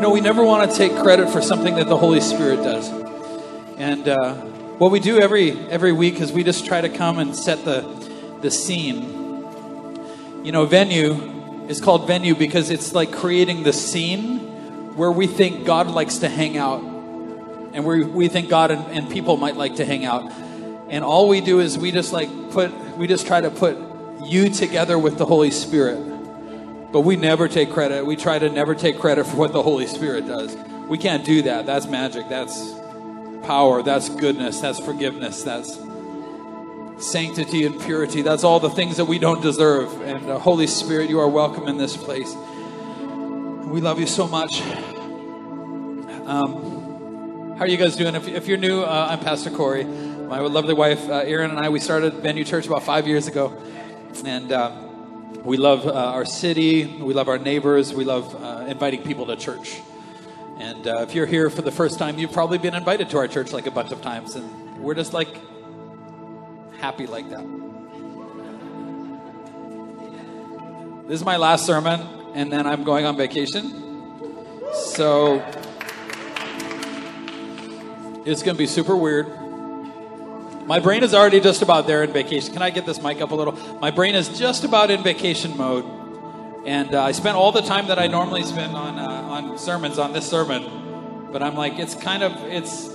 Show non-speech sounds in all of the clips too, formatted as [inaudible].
You know, we never want to take credit for something that the Holy Spirit does. And uh, what we do every every week is we just try to come and set the the scene. You know, venue is called venue because it's like creating the scene where we think God likes to hang out, and where we think God and, and people might like to hang out. And all we do is we just like put we just try to put you together with the Holy Spirit. But we never take credit. We try to never take credit for what the Holy Spirit does. We can't do that. That's magic. That's power. That's goodness. That's forgiveness. That's sanctity and purity. That's all the things that we don't deserve. And uh, Holy Spirit, you are welcome in this place. We love you so much. Um, how are you guys doing? If, if you're new, uh, I'm Pastor Corey. My lovely wife, uh, Erin, and I, we started Venue Church about five years ago. And. Uh, we love uh, our city. We love our neighbors. We love uh, inviting people to church. And uh, if you're here for the first time, you've probably been invited to our church like a bunch of times. And we're just like happy like that. This is my last sermon, and then I'm going on vacation. So it's going to be super weird. My brain is already just about there in vacation. Can I get this mic up a little? My brain is just about in vacation mode. And uh, I spent all the time that I normally spend on, uh, on sermons on this sermon. But I'm like, it's kind of, it's.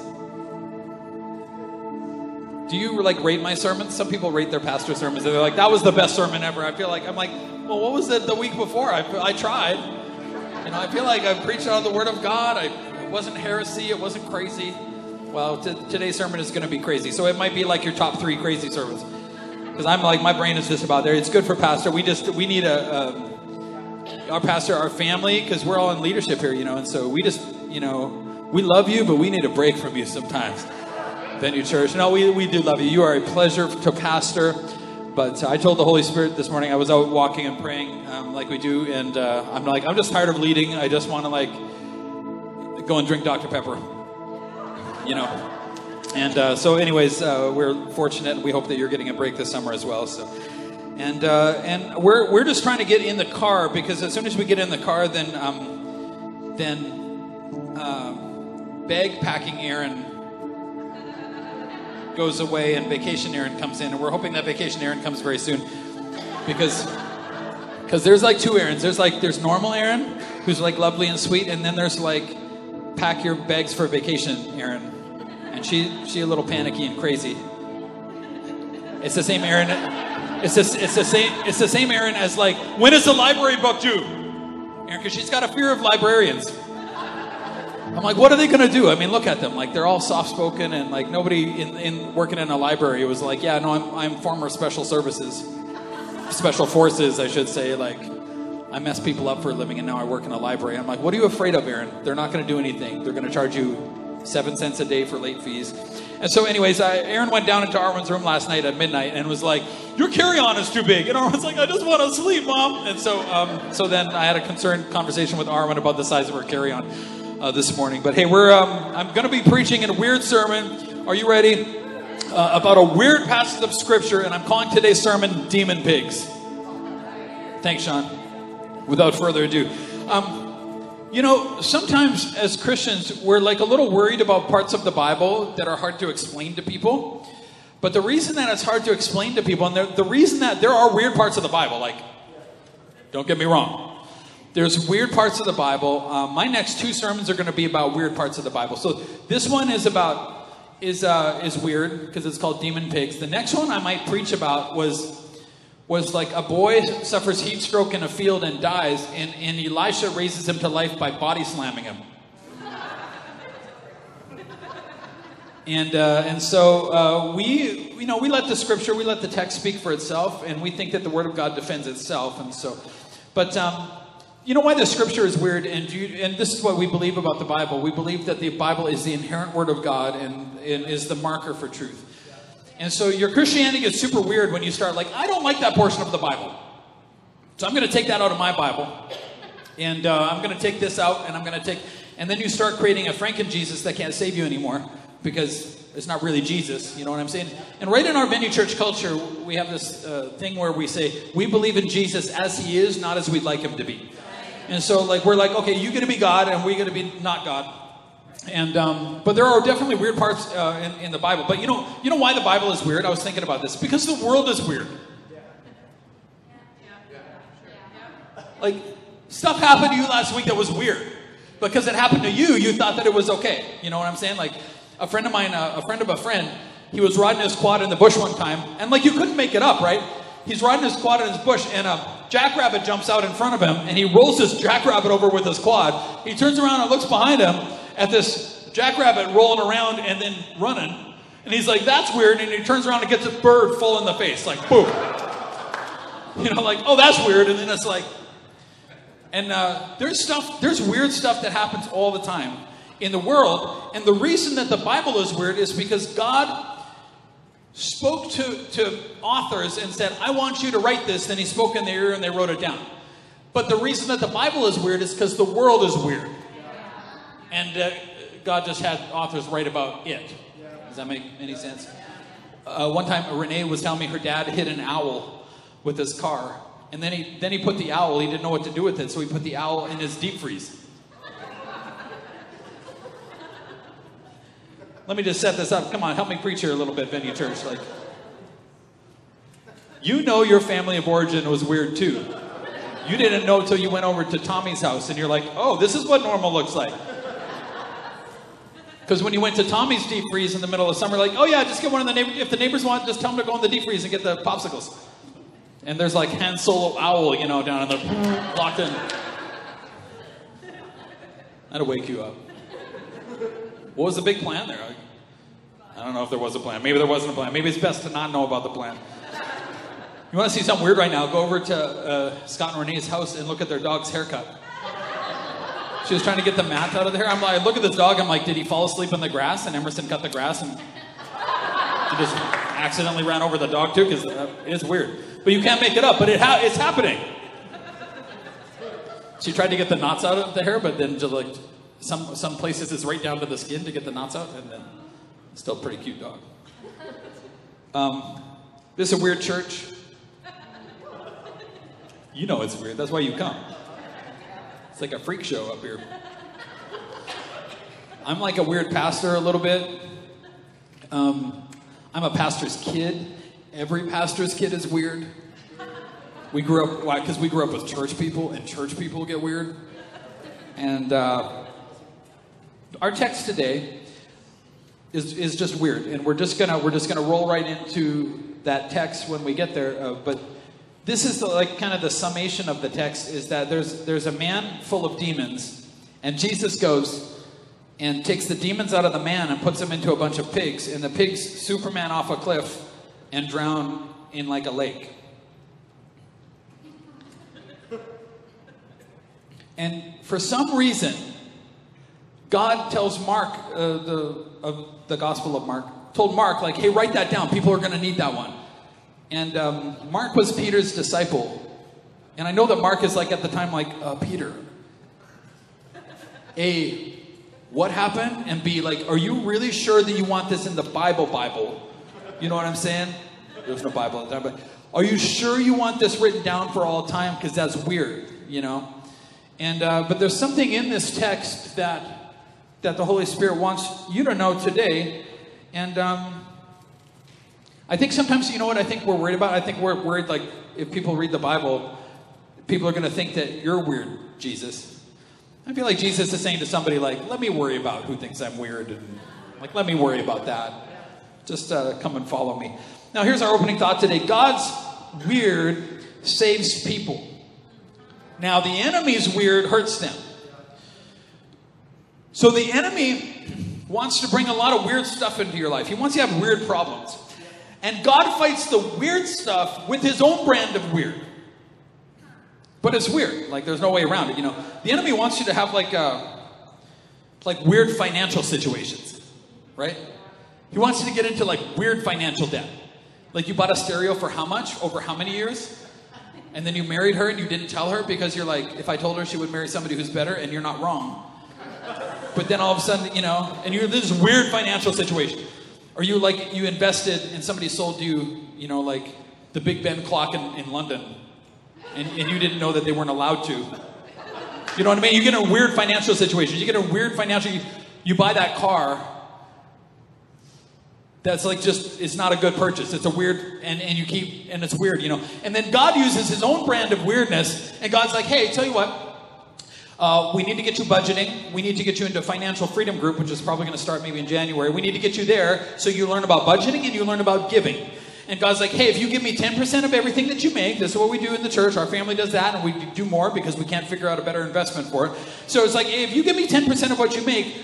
Do you like rate my sermons? Some people rate their pastor sermons. And they're like, that was the best sermon ever. I feel like, I'm like, well, what was it the week before? I, I tried. You know, I feel like I preached out of the Word of God. I, it wasn't heresy. It wasn't crazy. Well, t- today's sermon is going to be crazy. So it might be like your top three crazy sermons. Because I'm like, my brain is just about there. It's good for pastor. We just, we need a, a our pastor, our family, because we're all in leadership here, you know. And so we just, you know, we love you, but we need a break from you sometimes. Venue Church. No, we, we do love you. You are a pleasure to pastor. But uh, I told the Holy Spirit this morning, I was out walking and praying um, like we do. And uh, I'm like, I'm just tired of leading. I just want to like go and drink Dr. Pepper you know. And uh, so, anyways, uh, we're fortunate. We hope that you're getting a break this summer as well. So, and uh, and we're we're just trying to get in the car because as soon as we get in the car, then um, then uh, bag packing Erin goes away and vacation Erin comes in, and we're hoping that vacation Erin comes very soon because because there's like two Erins. There's like there's normal Erin who's like lovely and sweet, and then there's like pack your bags for vacation Erin and she she a little panicky and crazy. It's the same Erin. It's the, it's the same it's the same Erin as like when is the library book due? Erin, because she's got a fear of librarians. I'm like, what are they gonna do? I mean, look at them. Like they're all soft spoken and like nobody in, in working in a library was like, yeah, no, I'm I'm former special services, special forces, I should say. Like I mess people up for a living, and now I work in a library. I'm like, what are you afraid of, Erin? They're not to do anything. They're to charge you seven cents a day for late fees. And so, anyways, I, Erin went down into Arwen's room last night at midnight and was like, "Your carry-on is too big." And Arwen's like, "I just want to sleep, mom." And so, um, so then I had a concerned conversation with Arwen about the size of her carry-on uh, this morning. But hey, we're um, I'm going to be preaching in a weird sermon. Are you ready? Uh, about a weird passage of scripture, and I'm calling today's sermon "Demon Pigs." Thanks, Sean. Without further ado. Um, you know, sometimes as Christians, we're like a little worried about parts of the Bible that are hard to explain to people. But the reason that it's hard to explain to people, and the, the reason that there are weird parts of the Bible, like, don't get me wrong, there's weird parts of the Bible. Um, my next two sermons are going to be about weird parts of the Bible. So this one is about is uh, is weird because it's called Demon Pigs. The next one I might preach about was was like a boy suffers heat stroke in a field and dies, and, and Elisha raises him to life by body slamming him. And, uh, and so uh, we, you know, we let the scripture, we let the text speak for itself, and we think that the word of God defends itself. And so, but um, you know why the scripture is weird, and, you, and this is what we believe about the Bible. We believe that the Bible is the inherent word of God and, and is the marker for truth. And so your Christianity gets super weird when you start like, I don't like that portion of the Bible. So I'm going to take that out of my Bible. And uh, I'm going to take this out and I'm going to take, and then you start creating a Franken Jesus that can't save you anymore because it's not really Jesus. You know what I'm saying? And right in our venue church culture, we have this uh, thing where we say, we believe in Jesus as he is, not as we'd like him to be. And so, like, we're like, okay, you're going to be God, and we're going to be not God. And um, but there are definitely weird parts uh, in, in the Bible. But you know, you know why the Bible is weird? I was thinking about this because the world is weird. Like stuff happened to you last week that was weird because it happened to you. You thought that it was okay. You know what I'm saying? Like a friend of mine, uh, a friend of a friend, he was riding his quad in the bush one time, and like you couldn't make it up, right? He's riding his quad in his bush, and a jackrabbit jumps out in front of him, and he rolls this jackrabbit over with his quad. He turns around and looks behind him at this jackrabbit rolling around and then running. And he's like, that's weird. And he turns around and gets a bird full in the face, like, boom. [laughs] You know, like, oh, that's weird. And then it's like, and uh, there's stuff, there's weird stuff that happens all the time in the world. And the reason that the Bible is weird is because God spoke to, to authors and said, I want you to write this. Then he spoke in their ear and they wrote it down. But the reason that the Bible is weird is because the world is weird. And uh, God just had authors write about it. Does that make any sense? Uh, one time, Renee was telling me her dad hit an owl with his car. And then he, then he put the owl, he didn't know what to do with it, so he put the owl in his deep freeze. Let me just set this up. Come on, help me preach here a little bit, Venue Church. Like, you know your family of origin was weird too. You didn't know until you went over to Tommy's house and you're like, oh, this is what normal looks like. Because when you went to Tommy's deep freeze in the middle of summer, like, oh yeah, just get one of the neighbors. If the neighbors want, just tell them to go in the deep freeze and get the popsicles. And there's like Han Solo owl, you know, down in the locked in. That'll wake you up. What was the big plan there? I don't know if there was a plan. Maybe there wasn't a plan. Maybe it's best to not know about the plan. You want to see something weird right now? Go over to uh, Scott and Renee's house and look at their dog's haircut. She was trying to get the mat out of the hair. I'm like, look at this dog. I'm like, did he fall asleep in the grass? And Emerson cut the grass and she just accidentally ran over the dog too because it's weird. But you can't make it up. But it ha- it's happening. She tried to get the knots out of the hair, but then just like some some places it's right down to the skin to get the knots out, and then still pretty cute dog. Um, this is a weird church. You know it's weird. That's why you come. It's like a freak show up here. I'm like a weird pastor a little bit. Um, I'm a pastor's kid. Every pastor's kid is weird. We grew up, why? Because we grew up with church people, and church people get weird. And uh, our text today is, is just weird, and we're just gonna we're just gonna roll right into that text when we get there. Uh, but this is the, like kind of the summation of the text is that there's there's a man full of demons and jesus goes and takes the demons out of the man and puts them into a bunch of pigs and the pigs superman off a cliff and drown in like a lake and for some reason god tells mark uh, the of the gospel of mark told mark like hey write that down people are going to need that one and um, Mark was Peter's disciple. And I know that Mark is like at the time, like, uh, Peter, A, what happened? And B, like, are you really sure that you want this in the Bible Bible? You know what I'm saying? There's no Bible at the time, but are you sure you want this written down for all time? Because that's weird, you know? And, uh, but there's something in this text that, that the Holy Spirit wants you to know today. And, um, I think sometimes, you know what I think we're worried about? I think we're worried, like, if people read the Bible, people are going to think that you're weird, Jesus. I feel like Jesus is saying to somebody, like, let me worry about who thinks I'm weird, and, like, let me worry about that. Just uh, come and follow me. Now, here's our opening thought today God's weird saves people. Now, the enemy's weird hurts them. So, the enemy wants to bring a lot of weird stuff into your life, he wants you to have weird problems. And God fights the weird stuff with his own brand of weird. But it's weird. Like there's no way around it, you know. The enemy wants you to have like uh, like weird financial situations, right? He wants you to get into like weird financial debt. Like you bought a stereo for how much? Over how many years? And then you married her and you didn't tell her because you're like, if I told her she would marry somebody who's better, and you're not wrong. But then all of a sudden, you know, and you're in this weird financial situation. Or you like you invested and somebody sold you, you know, like the Big Ben clock in, in London, and, and you didn't know that they weren't allowed to. You know what I mean? You get in a weird financial situation. You get a weird financial. You, you buy that car. That's like just it's not a good purchase. It's a weird and, and you keep and it's weird, you know. And then God uses his own brand of weirdness, and God's like, hey, tell you what, uh, we need to get you budgeting. We need to get you into financial freedom group, which is probably going to start maybe in January. We need to get you there so you learn about budgeting and you learn about giving. And God's like, hey, if you give me 10% of everything that you make, this is what we do in the church. Our family does that, and we do more because we can't figure out a better investment for it. So it's like, if you give me 10% of what you make,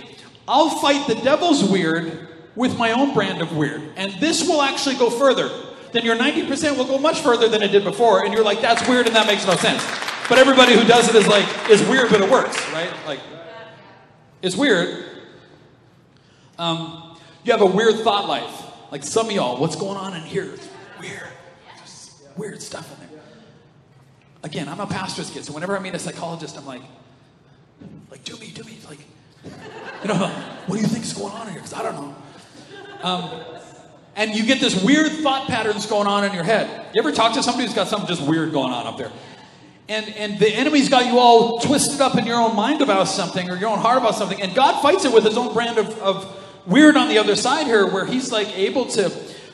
I'll fight the devil's weird with my own brand of weird. And this will actually go further. Then your 90% will go much further than it did before. And you're like, that's weird and that makes no sense. But everybody who does it is like, is weird, but it works, right? Like, it's weird. Um, you have a weird thought life. Like some of y'all, what's going on in here? It's weird. Just weird stuff in there. Again, I'm a pastor's kid, so whenever I meet a psychologist, I'm like, like, do me, do me, like, you know, what do you think's going on in here? Because I don't know. Um, and you get this weird thought patterns going on in your head. You ever talk to somebody who's got something just weird going on up there? And, and the enemy's got you all twisted up in your own mind about something or your own heart about something. And God fights it with his own brand of, of weird on the other side here, where he's like able to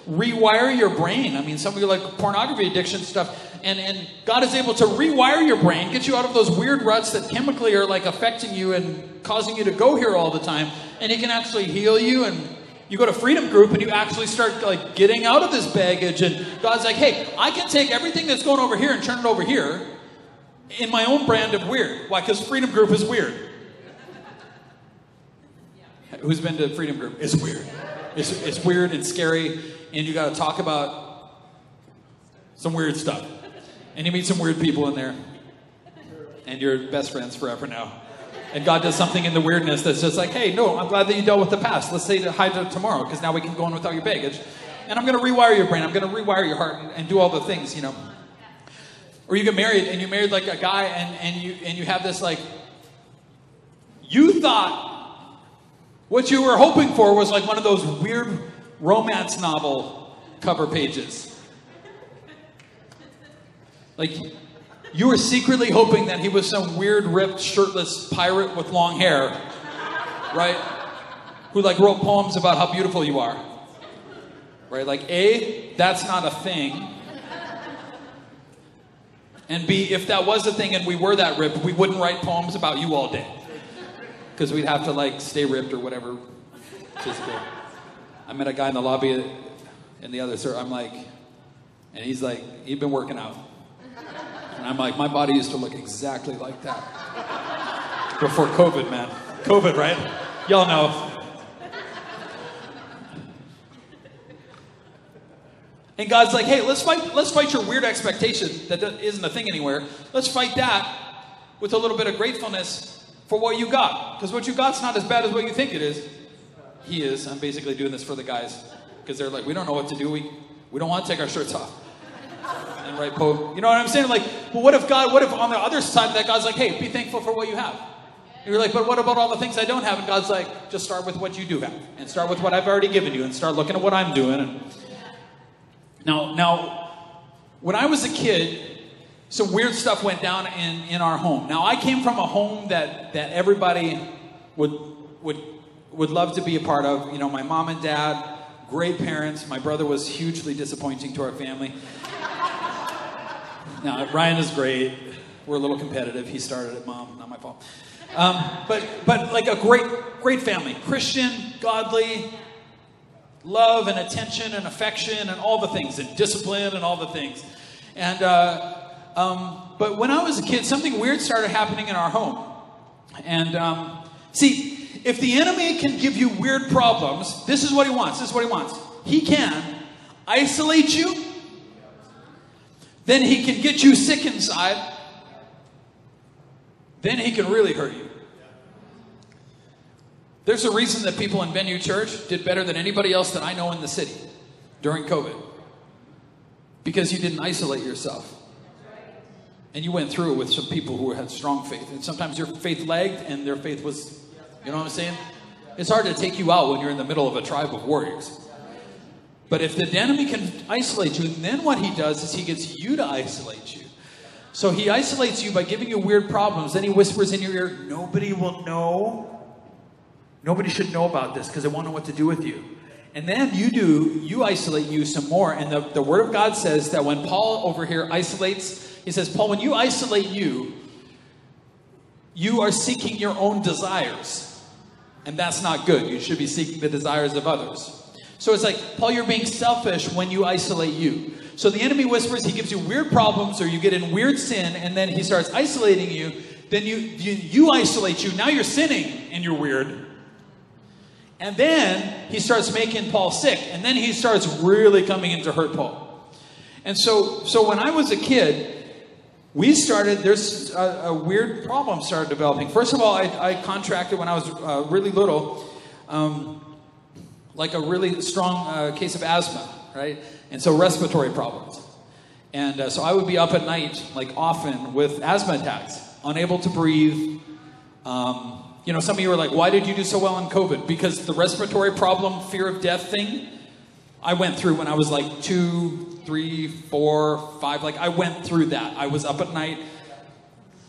rewire your brain. I mean, some of you like pornography addiction stuff. And, and God is able to rewire your brain, get you out of those weird ruts that chemically are like affecting you and causing you to go here all the time. And He can actually heal you and you go to freedom group and you actually start like getting out of this baggage and god's like hey i can take everything that's going over here and turn it over here in my own brand of weird why because freedom group is weird who's been to freedom group it's weird it's, it's weird and scary and you got to talk about some weird stuff and you meet some weird people in there and you're best friends forever now and God does something in the weirdness that's just like, hey, no, I'm glad that you dealt with the past. Let's say hi to tomorrow because now we can go on without your baggage. And I'm going to rewire your brain. I'm going to rewire your heart and, and, do all the things, you know. Or you get married and you married like a guy and, and you and you have this like you thought what you were hoping for was like one of those weird romance novel cover pages. Like you were secretly hoping that he was some weird, ripped, shirtless pirate with long hair, right? Who like wrote poems about how beautiful you are. Right? Like, A, that's not a thing. And B, if that was a thing and we were that ripped, we wouldn't write poems about you all day. Because we'd have to like stay ripped or whatever. I met a guy in the lobby in the other sir. I'm like, and he's like, he'd been working out. And I'm like, my body used to look exactly like that. Before COVID, man. COVID, right? Y'all know. And God's like, hey, let's fight, let's fight your weird expectation that isn't a thing anywhere. Let's fight that with a little bit of gratefulness for what you got. Because what you got's not as bad as what you think it is. He is. I'm basically doing this for the guys. Because they're like, we don't know what to do. We, we don't want to take our shirts off and write poetry. You know what I'm saying? Like, well, what if God, what if on the other side of that, God's like, hey, be thankful for what you have. And you're like, but what about all the things I don't have? And God's like, just start with what you do have. And start with what I've already given you and start looking at what I'm doing. And now, now, when I was a kid, some weird stuff went down in, in our home. Now, I came from a home that, that everybody would, would, would love to be a part of. You know, my mom and dad, great parents. My brother was hugely disappointing to our family. Now, Ryan is great. We're a little competitive. He started it, mom, not my fault. Um, but, but like a great, great family Christian, godly, love and attention and affection and all the things, and discipline and all the things. And, uh, um, but when I was a kid, something weird started happening in our home. And um, see, if the enemy can give you weird problems, this is what he wants. This is what he wants. He can isolate you then he can get you sick inside. Then he can really hurt you. There's a reason that people in Venue Church did better than anybody else that I know in the city during COVID. Because you didn't isolate yourself. And you went through it with some people who had strong faith. And sometimes your faith lagged and their faith was, you know what I'm saying? It's hard to take you out when you're in the middle of a tribe of warriors. But if the enemy can isolate you, then what he does is he gets you to isolate you. So he isolates you by giving you weird problems. Then he whispers in your ear, Nobody will know. Nobody should know about this because they won't know what to do with you. And then you do, you isolate you some more. And the, the Word of God says that when Paul over here isolates, he says, Paul, when you isolate you, you are seeking your own desires. And that's not good. You should be seeking the desires of others. So it's like, Paul, you're being selfish when you isolate you. So the enemy whispers, he gives you weird problems, or you get in weird sin, and then he starts isolating you. Then you, you, you isolate you. Now you're sinning and you're weird. And then he starts making Paul sick, and then he starts really coming in to hurt Paul. And so, so when I was a kid, we started, there's a, a weird problem started developing. First of all, I, I contracted when I was uh, really little, um, like a really strong uh, case of asthma, right? And so respiratory problems. And uh, so I would be up at night, like often, with asthma attacks, unable to breathe. Um, you know, some of you are like, why did you do so well in COVID? Because the respiratory problem, fear of death thing, I went through when I was like two, three, four, five. Like, I went through that. I was up at night,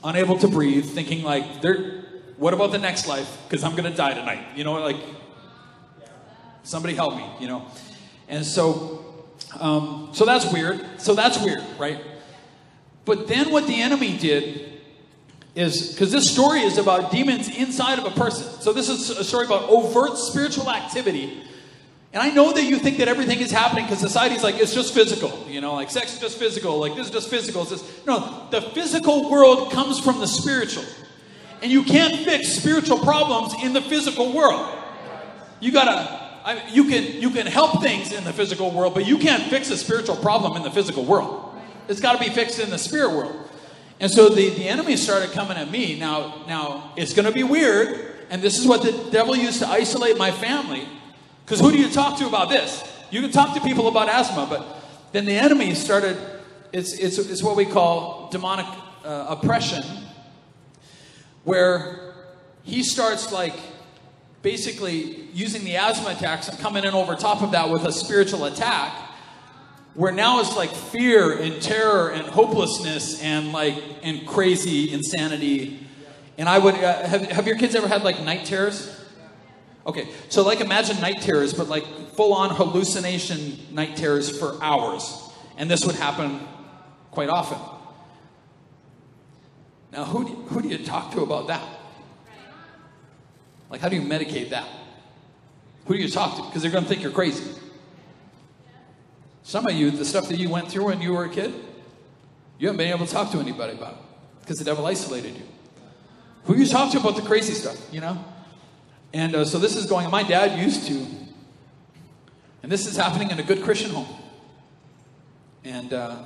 unable to breathe, thinking, like, there, what about the next life? Because I'm going to die tonight. You know, like, somebody help me, you know? And so um, so that's weird. So that's weird, right? But then what the enemy did is because this story is about demons inside of a person. So this is a story about overt spiritual activity. And I know that you think that everything is happening because society's like, it's just physical. You know, like sex is just physical, like this is just physical. It's just, no, the physical world comes from the spiritual. And you can't fix spiritual problems in the physical world. You gotta I you can you can help things in the physical world, but you can't fix a spiritual problem in the physical world. It's got to be fixed in the spirit world. And so the, the enemy started coming at me. Now, now it's going to be weird, and this is what the devil used to isolate my family. Because who do you talk to about this? You can talk to people about asthma, but then the enemy started. It's it's, it's what we call demonic uh, oppression, where he starts like basically using the asthma attacks and coming in over top of that with a spiritual attack where now it's like fear and terror and hopelessness and like and crazy insanity and i would uh, have, have your kids ever had like night terrors okay so like imagine night terrors but like full on hallucination night terrors for hours and this would happen quite often now who do, who do you talk to about that like, how do you medicate that? Who do you talk to? Because they're going to think you're crazy. Some of you, the stuff that you went through when you were a kid, you haven't been able to talk to anybody about it because the devil isolated you. Who you talk to about the crazy stuff, you know? And uh, so this is going, my dad used to, and this is happening in a good Christian home. And uh,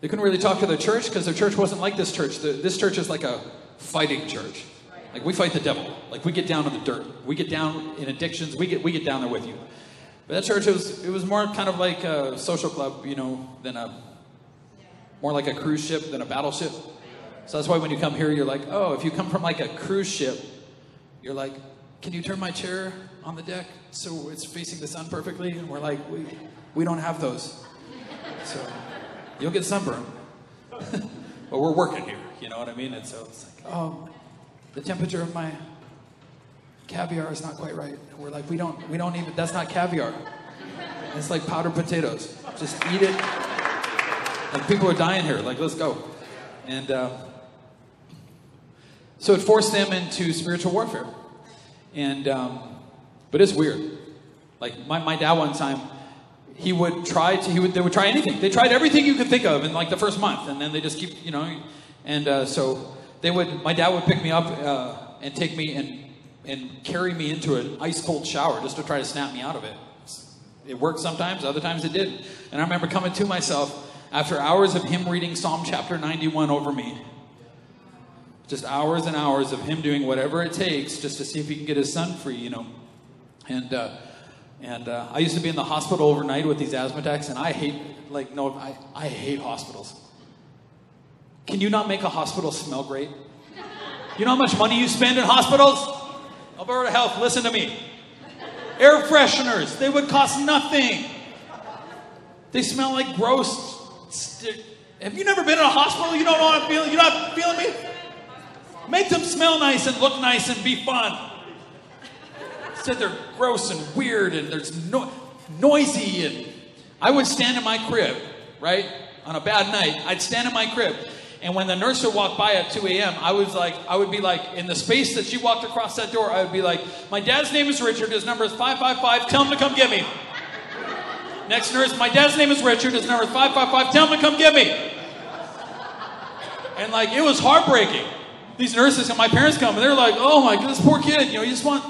they couldn't really talk to their church because their church wasn't like this church. The, this church is like a fighting church. Like we fight the devil. Like we get down to the dirt. We get down in addictions. We get we get down there with you. But that church it was it was more kind of like a social club, you know, than a more like a cruise ship than a battleship. So that's why when you come here, you're like, oh, if you come from like a cruise ship, you're like, can you turn my chair on the deck so it's facing the sun perfectly? And we're like, we we don't have those. So you'll get sunburn. [laughs] but we're working here, you know what I mean? And so it's like, oh, the temperature of my caviar is not quite right. We're like, we don't, we don't even, that's not caviar. It's like powdered potatoes. Just eat it. Like people are dying here. Like, let's go. And uh, so it forced them into spiritual warfare. And, um, but it's weird. Like my, my dad one time, he would try to, he would, they would try anything. They tried everything you could think of in like the first month. And then they just keep, you know, and uh, so they would, my dad would pick me up uh, and take me and, and carry me into an ice cold shower just to try to snap me out of it. It worked sometimes, other times it didn't. And I remember coming to myself after hours of him reading Psalm chapter 91 over me. Just hours and hours of him doing whatever it takes just to see if he can get his son free, you know. And, uh, and uh, I used to be in the hospital overnight with these asthma attacks, and I hate, like, no, I, I hate hospitals. Can you not make a hospital smell great? You know how much money you spend in hospitals? Alberta Health, listen to me. Air fresheners, they would cost nothing. They smell like gross, st- Have you never been in a hospital? You don't know what I'm feeling? You're not feeling me? Make them smell nice and look nice and be fun. Said they're gross and weird and there's no, noisy and I would stand in my crib, right? On a bad night, I'd stand in my crib. And when the nurse would walk by at 2 a.m., I was like, I would be like, in the space that she walked across that door, I would be like, my dad's name is Richard, his number is 555, tell him to come get me. Next nurse, my dad's name is Richard, his number is 555, tell him to come get me. And like, it was heartbreaking. These nurses and my parents come and they're like, oh my god, this poor kid, you know, you just want,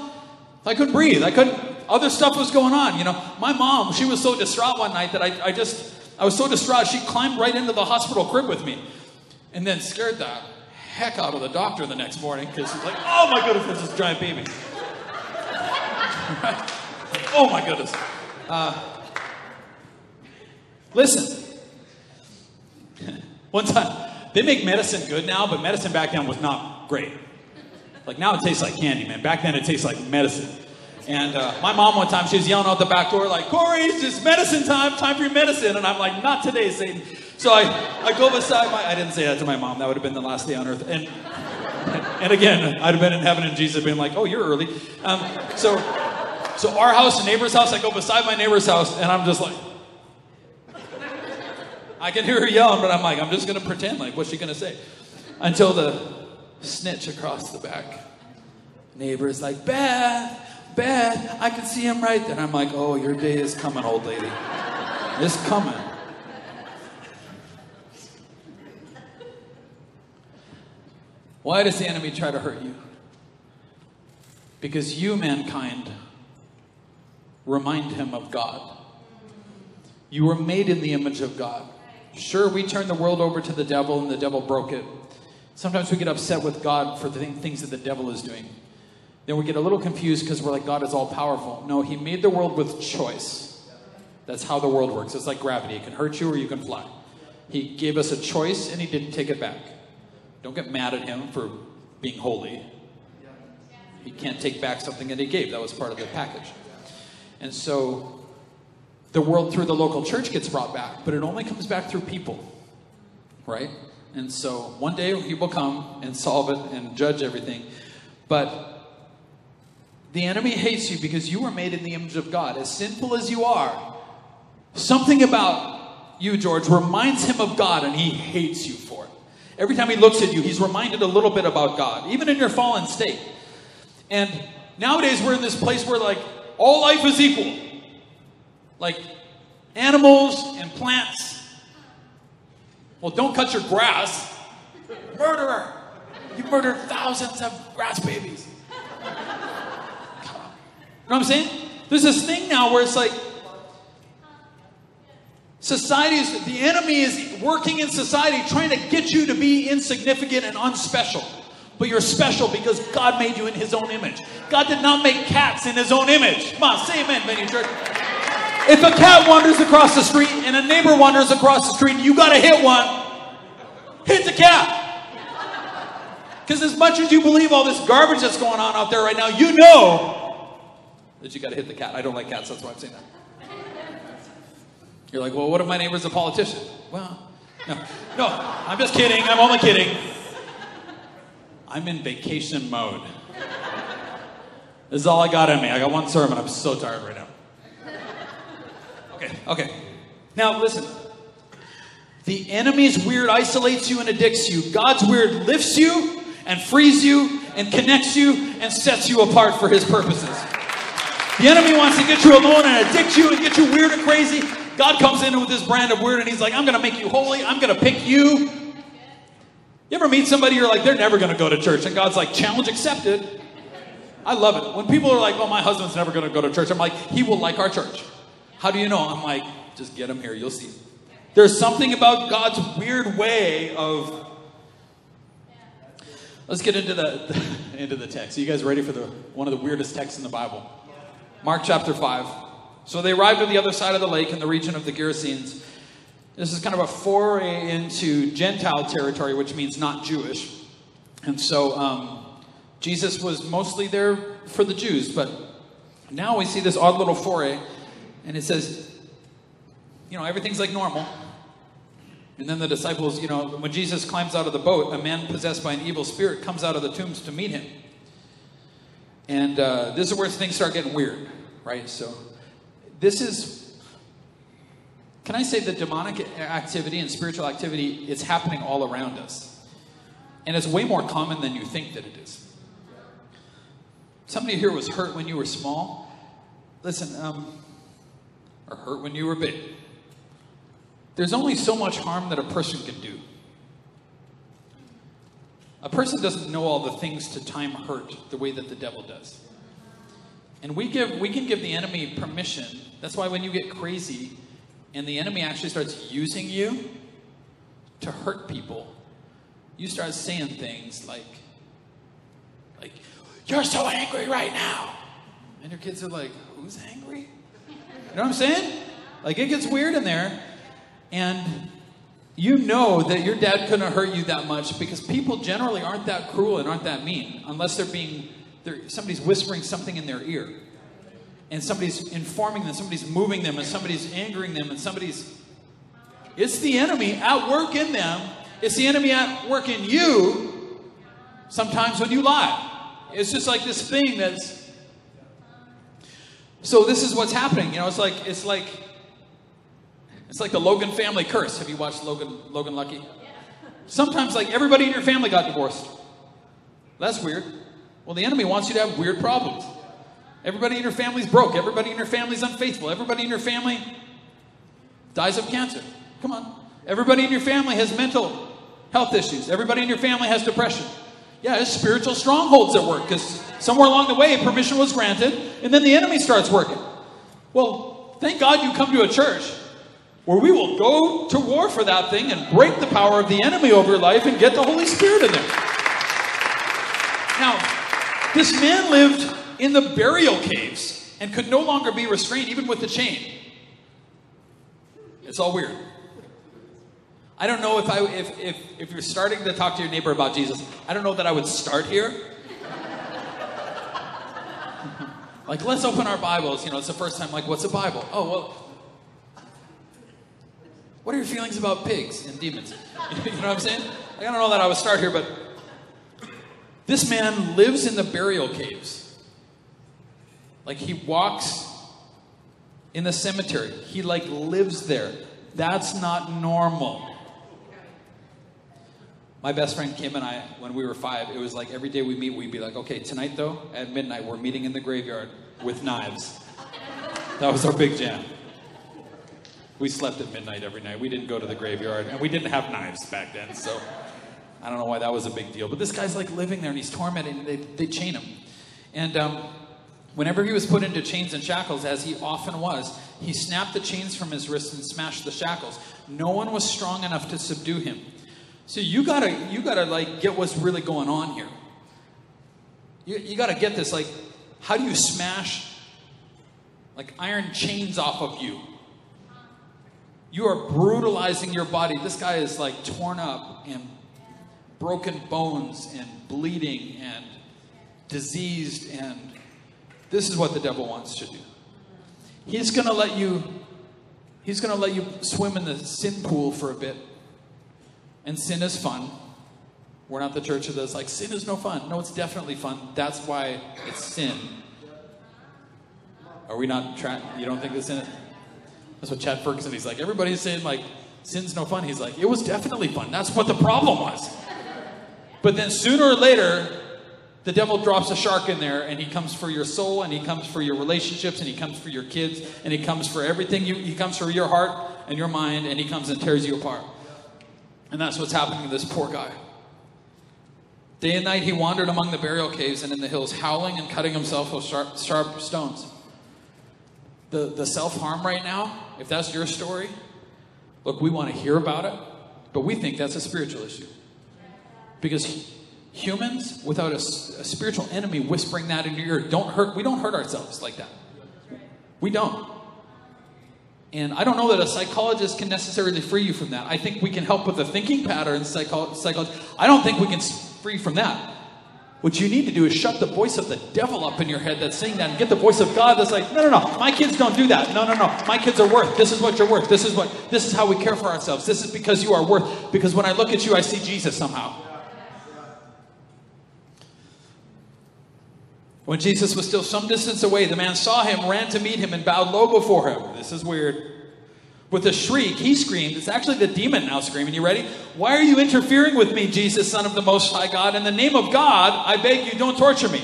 I couldn't breathe. I couldn't, other stuff was going on, you know. My mom, she was so distraught one night that I, I just, I was so distraught, she climbed right into the hospital crib with me and then scared the heck out of the doctor the next morning because she's like, oh my goodness, this is a giant baby. [laughs] oh my goodness. Uh, listen. One time, they make medicine good now, but medicine back then was not great. Like now it tastes like candy, man. Back then it tastes like medicine. And uh, my mom one time, she was yelling out the back door, like, Corey, it's just medicine time, time for your medicine. And I'm like, not today, Satan. So I, I go beside my, I didn't say that to my mom. That would have been the last day on earth. And, and again, I'd have been in heaven and Jesus being like, oh, you're early. Um, so, so our house and neighbor's house, I go beside my neighbor's house and I'm just like, I can hear her yelling, but I'm like, I'm just going to pretend like, what's she going to say? Until the snitch across the back. Neighbor is like, Beth, Beth, I can see him right there. And I'm like, oh, your day is coming, old lady. It's coming. Why does the enemy try to hurt you? Because you, mankind, remind him of God. You were made in the image of God. Sure, we turned the world over to the devil and the devil broke it. Sometimes we get upset with God for the things that the devil is doing. Then we get a little confused because we're like, God is all powerful. No, He made the world with choice. That's how the world works. It's like gravity, it can hurt you or you can fly. He gave us a choice and He didn't take it back. Don't get mad at Him for being holy. He can't take back something that He gave, that was part of the package. And so the world through the local church gets brought back, but it only comes back through people, right? And so one day he will come and solve it and judge everything. But the enemy hates you because you were made in the image of God. As sinful as you are, something about you, George, reminds him of God and he hates you for it. Every time he looks at you, he's reminded a little bit about God, even in your fallen state. And nowadays we're in this place where like all life is equal. Like animals and plants. Well, don't cut your grass. Murderer. You murdered thousands of grass babies. You know what I'm saying? There's this thing now where it's like society is, the enemy is working in society trying to get you to be insignificant and unspecial. But you're special because God made you in his own image. God did not make cats in his own image. Come on, say amen, Church. If a cat wanders across the street and a neighbor wanders across the street, you gotta hit one. Hit the cat. Because as much as you believe all this garbage that's going on out there right now, you know that you gotta hit the cat. I don't like cats, that's why I'm saying that. You're like, well, what if my neighbor's a politician? Well, no, no, I'm just kidding. I'm only kidding. I'm in vacation mode. This is all I got in me. I got one sermon. I'm so tired right now. Okay, okay. Now listen. The enemy's weird isolates you and addicts you. God's weird lifts you and frees you and connects you and sets you apart for his purposes. The enemy wants to get you alone and addict you and get you weird and crazy. God comes in with this brand of weird and he's like, I'm going to make you holy. I'm going to pick you. You ever meet somebody you're like, they're never going to go to church? And God's like, challenge accepted. I love it. When people are like, oh, my husband's never going to go to church, I'm like, he will like our church. How do you know? I'm like, just get him here, you'll see. There's something about God's weird way of. Let's get into the, [laughs] into the text. Are you guys ready for the one of the weirdest texts in the Bible? Mark chapter five. So they arrived at the other side of the lake in the region of the Gerasenes. This is kind of a foray into Gentile territory, which means not Jewish. And so um, Jesus was mostly there for the Jews, but now we see this odd little foray and it says, you know, everything's like normal. And then the disciples, you know, when Jesus climbs out of the boat, a man possessed by an evil spirit comes out of the tombs to meet him. And uh, this is where things start getting weird, right? So, this is, can I say the demonic activity and spiritual activity is happening all around us? And it's way more common than you think that it is. Somebody here was hurt when you were small. Listen, um, or hurt when you were big. There's only so much harm that a person can do. A person doesn't know all the things to time hurt the way that the devil does. And we give we can give the enemy permission. That's why when you get crazy and the enemy actually starts using you to hurt people, you start saying things like like you're so angry right now. And your kids are like, "Who's angry?" You know what I'm saying? Like it gets weird in there. And you know that your dad couldn't hurt you that much because people generally aren't that cruel and aren't that mean unless they're being somebody's whispering something in their ear and somebody's informing them somebody's moving them and somebody's angering them and somebody's it's the enemy at work in them it's the enemy at work in you sometimes when you lie it's just like this thing that's so this is what's happening you know it's like it's like it's like the Logan family curse. Have you watched Logan, Logan Lucky? Sometimes, like, everybody in your family got divorced. That's weird. Well, the enemy wants you to have weird problems. Everybody in your family's broke. Everybody in your family's unfaithful. Everybody in your family dies of cancer. Come on. Everybody in your family has mental health issues. Everybody in your family has depression. Yeah, it's spiritual strongholds at work because somewhere along the way permission was granted and then the enemy starts working. Well, thank God you come to a church where we will go to war for that thing and break the power of the enemy over your life and get the Holy Spirit in there. Now, this man lived in the burial caves and could no longer be restrained, even with the chain. It's all weird. I don't know if I if, if if you're starting to talk to your neighbor about Jesus, I don't know that I would start here. [laughs] like, let's open our Bibles. You know, it's the first time. Like, what's a Bible? Oh well, what are your feelings about pigs and demons? [laughs] you know what I'm saying? I don't know that I would start here, but this man lives in the burial caves. Like he walks in the cemetery. He like lives there. That's not normal. My best friend Kim and I, when we were five, it was like every day we meet, we'd be like, okay, tonight though, at midnight, we're meeting in the graveyard with knives. That was our big jam. We slept at midnight every night. We didn't go to the graveyard, and we didn't have knives back then, so I don't know why that was a big deal. But this guy's like living there, and he's tormented, and they, they chain him. And um, whenever he was put into chains and shackles, as he often was, he snapped the chains from his wrists and smashed the shackles. No one was strong enough to subdue him. So you gotta, you gotta like get what's really going on here. You, you gotta get this. Like, how do you smash like iron chains off of you? You are brutalizing your body. This guy is like torn up and broken bones and bleeding and diseased and this is what the devil wants to do. He's going to let you he's going to let you swim in the sin pool for a bit. And sin is fun. We're not the church that's like sin is no fun. No, it's definitely fun. That's why it's sin. Are we not trying? You don't think it's in it? That's what Chad Ferguson, he's like, everybody's saying, like, sin's no fun. He's like, it was definitely fun. That's what the problem was. But then sooner or later, the devil drops a shark in there and he comes for your soul and he comes for your relationships and he comes for your kids and he comes for everything. You, he comes for your heart and your mind and he comes and tears you apart. And that's what's happening to this poor guy. Day and night he wandered among the burial caves and in the hills, howling and cutting himself with sharp, sharp stones the, the self harm right now, if that's your story, look, we want to hear about it, but we think that's a spiritual issue. Because humans, without a, a spiritual enemy whispering that in your ear, don't hurt, we don't hurt ourselves like that. We don't. And I don't know that a psychologist can necessarily free you from that. I think we can help with the thinking patterns, psycho- psychology. I don't think we can free from that. What you need to do is shut the voice of the devil up in your head that's saying that and get the voice of God that's like, no, no, no, my kids don't do that. No, no, no, my kids are worth. This is what you're worth. This is what, this is how we care for ourselves. This is because you are worth. Because when I look at you, I see Jesus somehow. When Jesus was still some distance away, the man saw him, ran to meet him, and bowed low before him. This is weird. With a shriek, he screamed. It's actually the demon now screaming. You ready? Why are you interfering with me, Jesus, Son of the Most High God? In the name of God, I beg you, don't torture me.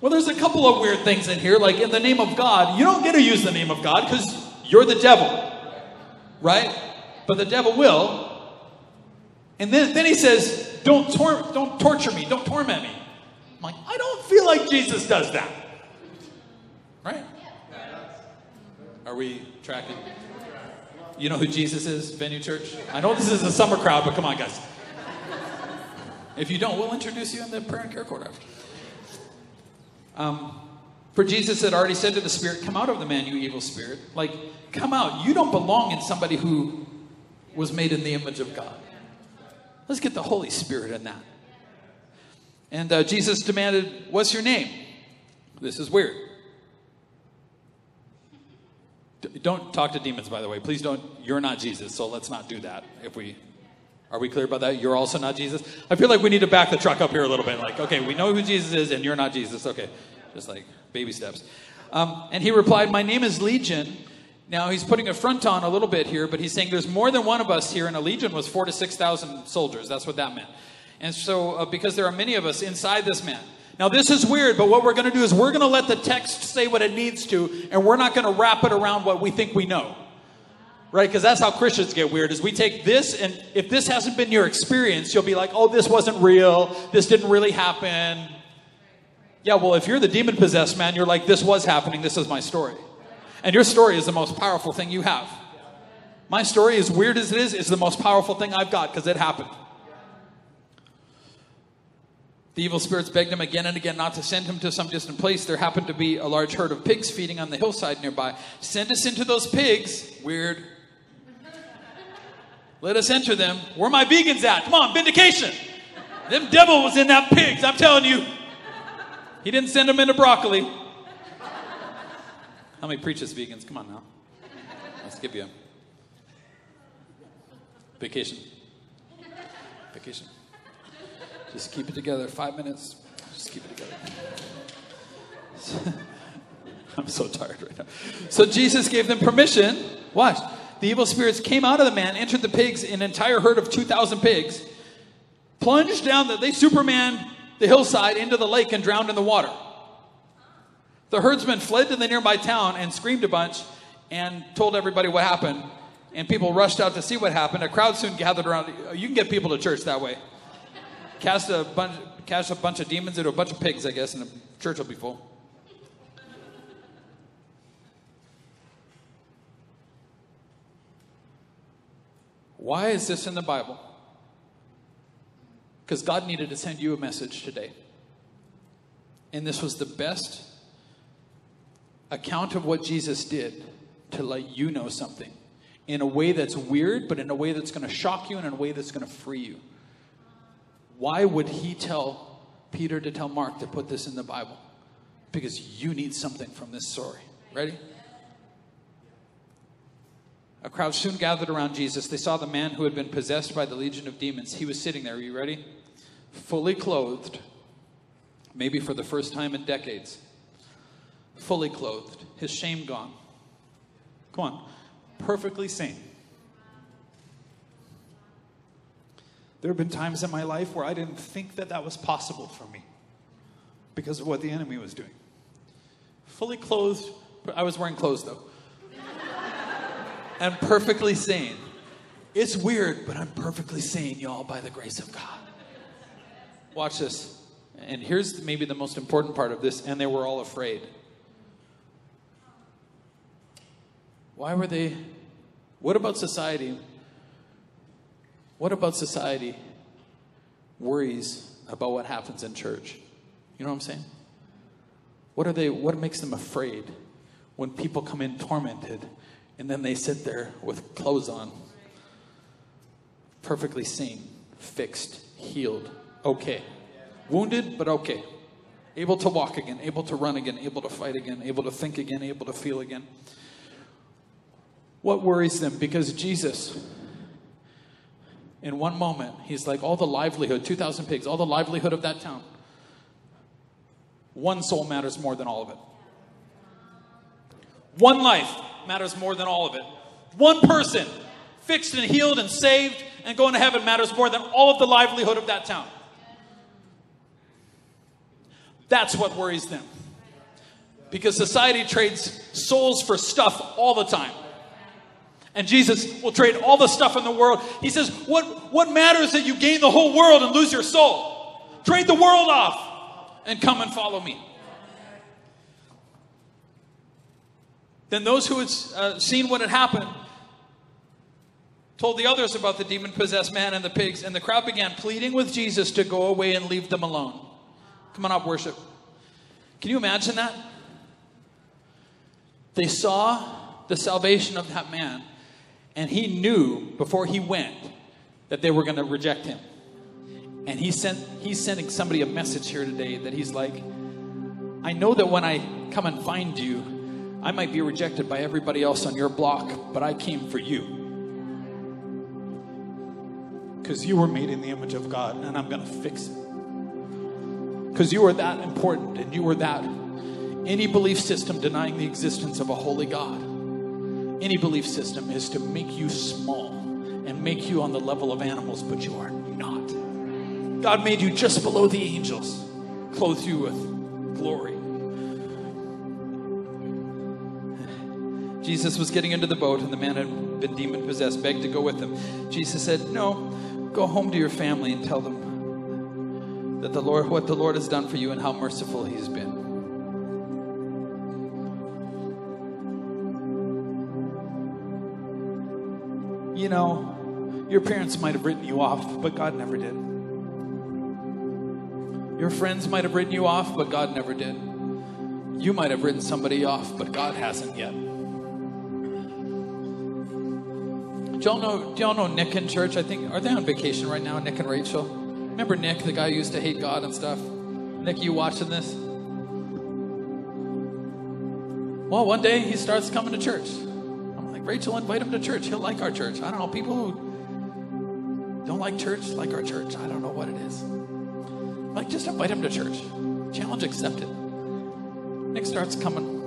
Well, there's a couple of weird things in here. Like, in the name of God, you don't get to use the name of God because you're the devil, right? But the devil will. And then, then he says, don't, tor- don't torture me, don't torment me. I'm like, I don't feel like Jesus does that. Right? Are we tracking? You know who Jesus is, Venue Church? I know this is a summer crowd, but come on, guys. If you don't, we'll introduce you in the prayer and care court after. Um, for Jesus had already said to the spirit, Come out of the man, you evil spirit. Like, come out. You don't belong in somebody who was made in the image of God. Let's get the Holy Spirit in that. And uh, Jesus demanded, What's your name? This is weird. D- don't talk to demons, by the way. Please don't. You're not Jesus, so let's not do that. If we are we clear about that? You're also not Jesus. I feel like we need to back the truck up here a little bit. Like, okay, we know who Jesus is, and you're not Jesus. Okay, just like baby steps. Um, and he replied, "My name is Legion." Now he's putting a front on a little bit here, but he's saying there's more than one of us here, and a legion was four to six thousand soldiers. That's what that meant. And so, uh, because there are many of us inside this man. Now, this is weird, but what we're going to do is we're going to let the text say what it needs to, and we're not going to wrap it around what we think we know. Right? Because that's how Christians get weird, is we take this, and if this hasn't been your experience, you'll be like, oh, this wasn't real. This didn't really happen. Yeah, well, if you're the demon possessed man, you're like, this was happening. This is my story. And your story is the most powerful thing you have. My story, as weird as it is, is the most powerful thing I've got because it happened. The evil spirits begged him again and again not to send him to some distant place. There happened to be a large herd of pigs feeding on the hillside nearby. Send us into those pigs. Weird. Let us enter them. Where are my vegans at? Come on, vindication. Them devil was in that pigs. I'm telling you. He didn't send them into broccoli. How many preaches vegans? Come on now. Let's give you a vacation. Vacation. Just keep it together. Five minutes. Just keep it together. [laughs] I'm so tired right now. So Jesus gave them permission. Watch. The evil spirits came out of the man, entered the pigs, an entire herd of 2,000 pigs, plunged down the, they Superman the hillside into the lake and drowned in the water. The herdsmen fled to the nearby town and screamed a bunch and told everybody what happened. And people rushed out to see what happened. A crowd soon gathered around. You can get people to church that way cast a bunch, cast a bunch of demons into a bunch of pigs, I guess, and the church will be full. Why is this in the Bible? Because God needed to send you a message today. And this was the best account of what Jesus did to let you know something in a way that's weird, but in a way that's going to shock you and in a way that's going to free you. Why would he tell Peter to tell Mark to put this in the Bible? Because you need something from this story. Ready? A crowd soon gathered around Jesus. They saw the man who had been possessed by the legion of demons. He was sitting there. Are you ready? Fully clothed, maybe for the first time in decades. Fully clothed, his shame gone. Come on, perfectly sane. There have been times in my life where I didn't think that that was possible for me because of what the enemy was doing. Fully clothed, I was wearing clothes though, and perfectly sane. It's weird, but I'm perfectly sane, y'all, by the grace of God. Watch this. And here's maybe the most important part of this, and they were all afraid. Why were they? What about society what about society worries about what happens in church? You know what I'm saying? What are they what makes them afraid when people come in tormented and then they sit there with clothes on? Perfectly sane, fixed, healed, okay. wounded, but okay. Able to walk again, able to run again, able to fight again, able to think again, able to feel again. What worries them? Because Jesus, in one moment, he's like, all the livelihood, 2,000 pigs, all the livelihood of that town. One soul matters more than all of it. One life matters more than all of it. One person fixed and healed and saved and going to heaven matters more than all of the livelihood of that town. That's what worries them. Because society trades souls for stuff all the time. And Jesus will trade all the stuff in the world. He says, What, what matters that you gain the whole world and lose your soul? Trade the world off and come and follow me. Then those who had uh, seen what had happened told the others about the demon possessed man and the pigs, and the crowd began pleading with Jesus to go away and leave them alone. Come on up, worship. Can you imagine that? They saw the salvation of that man, and he knew before he went that they were going to reject him. And he sent he's sending somebody a message here today that he's like, I know that when I come and find you, I might be rejected by everybody else on your block, but I came for you. Because you were made in the image of God, and I'm going to fix it. Because you are that important, and you are that. Any belief system denying the existence of a holy God, any belief system is to make you small and make you on the level of animals, but you are not. God made you just below the angels, clothed you with glory. Jesus was getting into the boat, and the man had been demon possessed, begged to go with him. Jesus said, No, go home to your family and tell them that the Lord, what the Lord has done for you and how merciful He's been. Know, your parents might have written you off, but God never did. Your friends might have written you off, but God never did. You might have written somebody off, but God hasn't yet. Do y'all know? Do y'all know Nick in church? I think are they on vacation right now? Nick and Rachel. Remember Nick, the guy who used to hate God and stuff. Nick, you watching this? Well, one day he starts coming to church. Rachel, invite him to church. He'll like our church. I don't know. People who don't like church like our church. I don't know what it is. Like, just invite him to church. Challenge accepted. Nick starts coming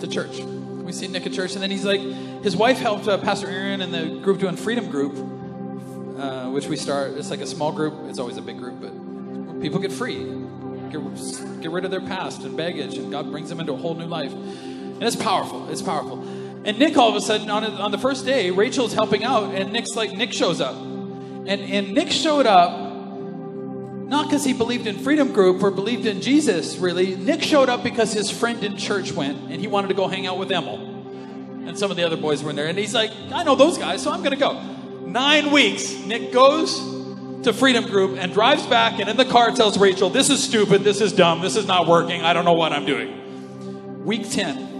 to church we see Nick at church, and then he's like, his wife helped uh, Pastor Erin and the group doing Freedom Group, uh, which we start. It's like a small group. It's always a big group, but people get free, get, get rid of their past and baggage, and God brings them into a whole new life, and it's powerful. It's powerful. And Nick, all of a sudden, on, on the first day, Rachel's helping out, and Nick's like, Nick shows up, and and Nick showed up not because he believed in Freedom Group or believed in Jesus, really. Nick showed up because his friend in church went and he wanted to go hang out with Emil. And some of the other boys were in there. And he's like, I know those guys, so I'm going to go. Nine weeks, Nick goes to Freedom Group and drives back and in the car tells Rachel, This is stupid, this is dumb, this is not working, I don't know what I'm doing. Week 10, I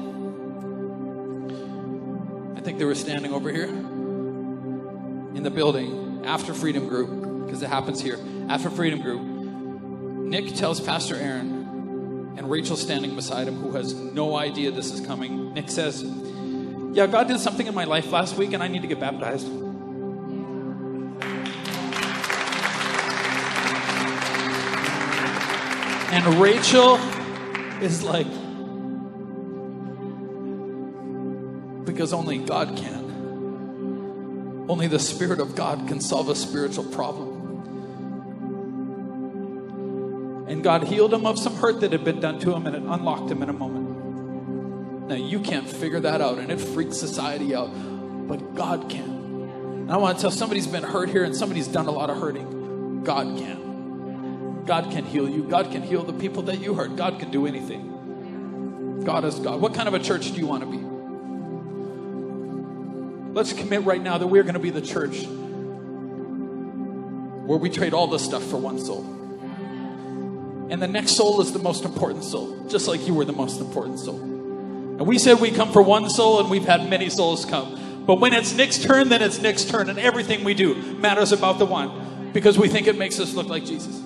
think they were standing over here in the building after Freedom Group, because it happens here after Freedom Group, Nick tells Pastor Erin, and Rachel standing beside him, who has no idea this is coming. Nick says, Yeah, God did something in my life last week, and I need to get baptized. And Rachel is like, because only God can. Only the Spirit of God can solve a spiritual problem. And God healed him of some hurt that had been done to him and it unlocked him in a moment. Now, you can't figure that out, and it freaks society out, but God can. And I want to tell somebody's been hurt here and somebody's done a lot of hurting. God can. God can heal you. God can heal the people that you hurt. God can do anything. God is God. What kind of a church do you want to be? Let's commit right now that we're going to be the church where we trade all this stuff for one soul. And the next soul is the most important soul, just like you were the most important soul. And we said we come for one soul, and we've had many souls come. But when it's Nick's turn, then it's Nick's turn, and everything we do matters about the one. because we think it makes us look like Jesus.